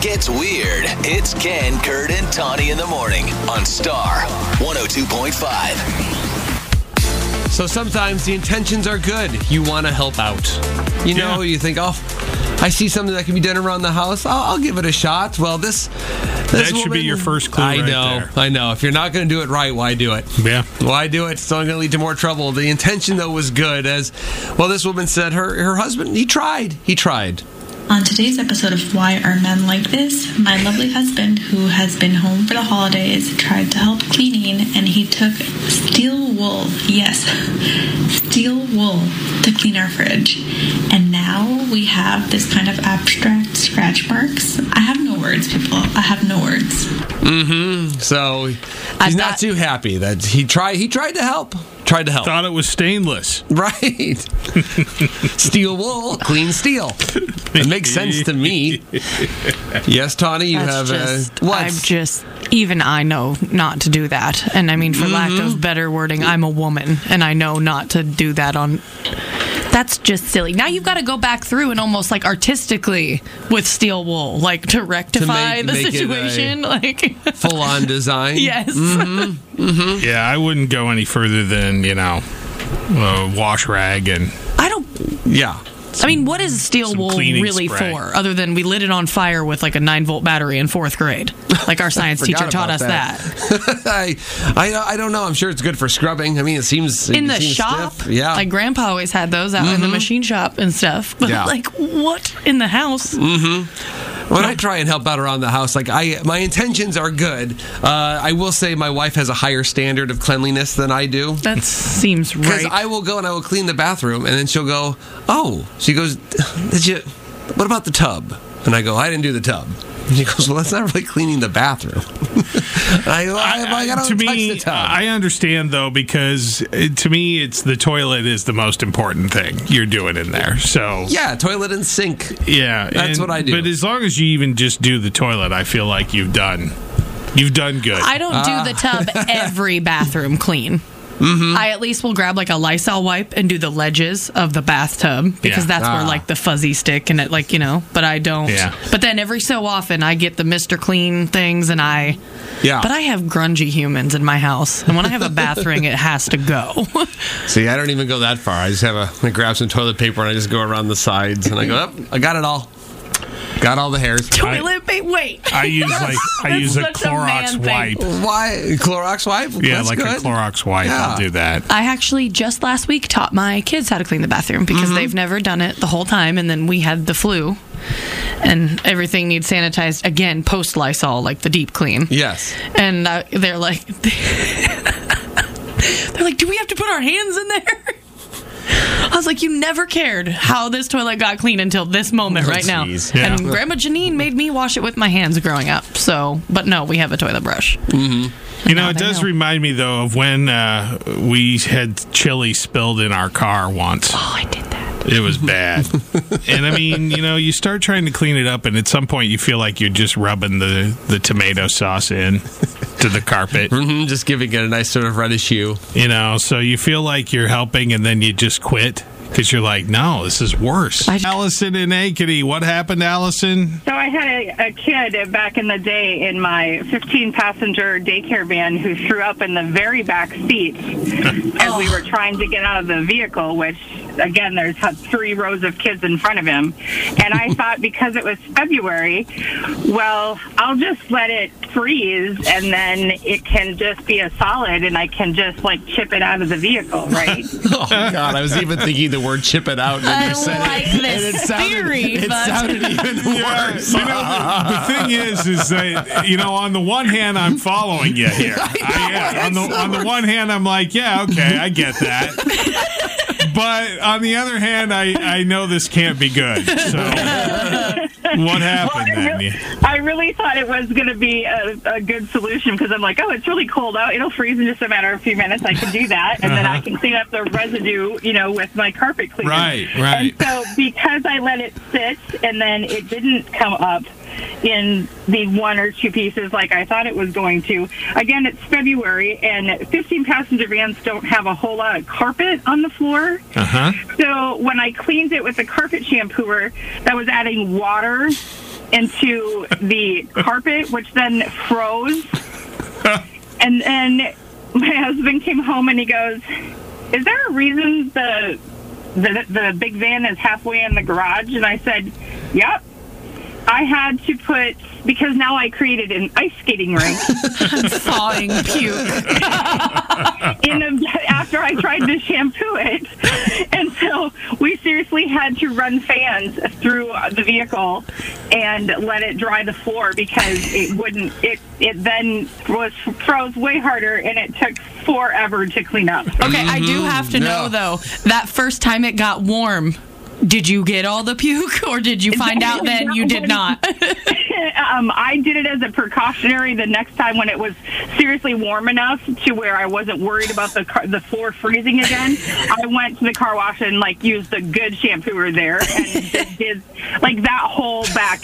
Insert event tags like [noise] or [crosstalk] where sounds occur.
gets weird. It's Ken, Kurt, and Tawny in the morning on Star 102.5. So sometimes the intentions are good. You want to help out. You know, Yeah. you think, oh, I see something that can be done around the house. I'll, I'll give it a shot. Well, this, this That should be your first clue I right know. there. I know. If you're not going to do it right, why do it? Yeah. Why do it? It's only going to lead to more trouble. The intention, though, was good. As well, this woman said her her husband he tried. He tried. On today's episode of Why Are Men Like This, my lovely husband, who has been home for the holidays, tried to help cleaning and he took steel wool, yes, steel wool to clean our fridge. And now we have this kind of abstract scratch words. So he's I not thought- too happy that he tried. He tried to help. Tried to help. Thought it was stainless. Right. [laughs] steel wool, clean steel. It [laughs] makes sense to me. Yes, Tawny, you That's have just, uh, what? I'm just even I know not to do that, and I mean for lack Mm-hmm. of better wording, I'm a woman, and I know not to do that on. That's just silly. Now you've got to go back through and almost like artistically with steel wool, like to rectify make- the make it a- situation. [laughs] like, full on design. yes, Mm-hmm. Yeah, I wouldn't go any further than, you know, a wash rag and I don't. Yeah. I mean, what is steel wool really spray. for, other than we lit it on fire with like a nine volt battery in fourth grade? Like our [laughs] science teacher taught us that. that. [laughs] I, I I don't know. I'm sure it's good for scrubbing. I mean, it seems in it the seems shop. stiff. Yeah. like Grandpa always had those out in the mm-hmm. machine shop and stuff. But [laughs] Yeah. like, what in the house? Mm-hmm. When I try and help out around the house, like I, my intentions are good. Uh, I will say my wife has a higher standard of cleanliness than I do. That seems [laughs] right. Because. I will go and I will clean the bathroom, and then she'll go, "Oh," she goes, "Did you? What about the tub?" And I go, "I didn't do the tub." [laughs] And she goes, "Well, that's not really cleaning the bathroom." and I, go, I, I, gotta touch me, the tub. I understand though because uh, to me, it's the toilet is the most important thing you're doing in there. So yeah, toilet and sink. yeah, That's what I do. But as long as you even just do the toilet, I feel like you've done, you've done good. I don't do the tub [laughs] every bathroom clean. Mm-hmm. I at least will grab like a Lysol wipe and do the ledges of the bathtub because Yeah. that's where Ah. like the fuzzy stick and it like you know. But I don't. Yeah. But then every so often I get the Mister Clean things and I. Yeah. But I have grungy humans in my house, and when I have a bath ring, it has to go. [laughs] See, I don't even go that far. I just have a, I grab some toilet paper and I just go around the sides and I go, oh, I got it all. Got all the hairs. Toilet paper. Wait. I use like I use a such a man Clorox thing. wipe. Why? Clorox wipe? Yeah, That's like good. a Clorox wipe. Yeah. I'll do that. I actually just last week taught my kids how to clean the bathroom because they've never done it the whole time, and then we had the flu, and everything needs sanitized again post Lysol, like the deep clean. Yes. And uh, they're like, [laughs] they're like, do we have to put our hands in there? I was like, you never cared how this toilet got clean until this moment Oh, right now. jeez. Yeah. And Grandma Janine made me wash it with my hands growing up. So, but no, we have a toilet brush. You know, it does know. remind me though of when uh, we had chili spilled in our car once. Oh, I did that. It was bad. [laughs] and I mean, you know, you start trying to clean it up, and at some point you feel like you're just rubbing the, the tomato sauce in to the carpet. hmm just giving it a nice sort of reddish hue. You know, so you feel like you're helping, and then you just quit because you're like, no, this is worse. I- Allison and Ankeny, what happened, Allison? So I had a, a kid back in the day in my 15 passenger daycare van who threw up in the very back seat as we were trying to get out of the vehicle, which again, there's three rows of kids in front of him. And I [laughs] thought because it was February, well, I'll just let it freeze and then it can just be a solid and I can just like chip it out of the vehicle, [laughs] right? Oh God! I was even thinking the word "chip it out." And I you said like it, this and it sounded, theory, it but- sounded [laughs] even Yeah, worse. you know, the, the thing is, is that you know, on the one hand, I'm following you here. I am. On the on the one hand, I'm like, yeah, okay, I get that. But on the other hand, I I know this can't be good. So what happened I, then? really, I really thought it was going to be a, a good solution because I'm like, oh, it's really cold out. It'll freeze in just a matter of a few minutes. I can do that, and then I uh-huh. can clean up the residue, you know, with my carpet cleaner. Right, right. And so because I let it sit, and then it didn't come up in the one or two pieces like I thought it was going to. Again, it's February, and 15 passenger vans don't have a whole lot of carpet on the floor. Uh huh. So when I cleaned it with the carpet shampooer, that was adding water into the carpet, which then froze. [laughs] and then my husband came home and he goes, "Is there a reason the the the big van is halfway in the garage?" And I said, "Yep." I had to put because now I created an ice skating rink [laughs] Thawing puke. [laughs] in a, after I tried to shampoo it, and so we seriously had to run fans through the vehicle and let it dry the floor because it wouldn't. It it then was froze way harder, and it took forever to clean up. Okay, I do have to know though, that first time it got warm, did you get all the puke or did you find out then you did not? [laughs] [laughs] um, I did it as a precautionary. The next time when it was seriously warm enough to where I wasn't worried about the car, the floor freezing again, [laughs] I went to the car wash and like used the good shampooer there and did like that whole back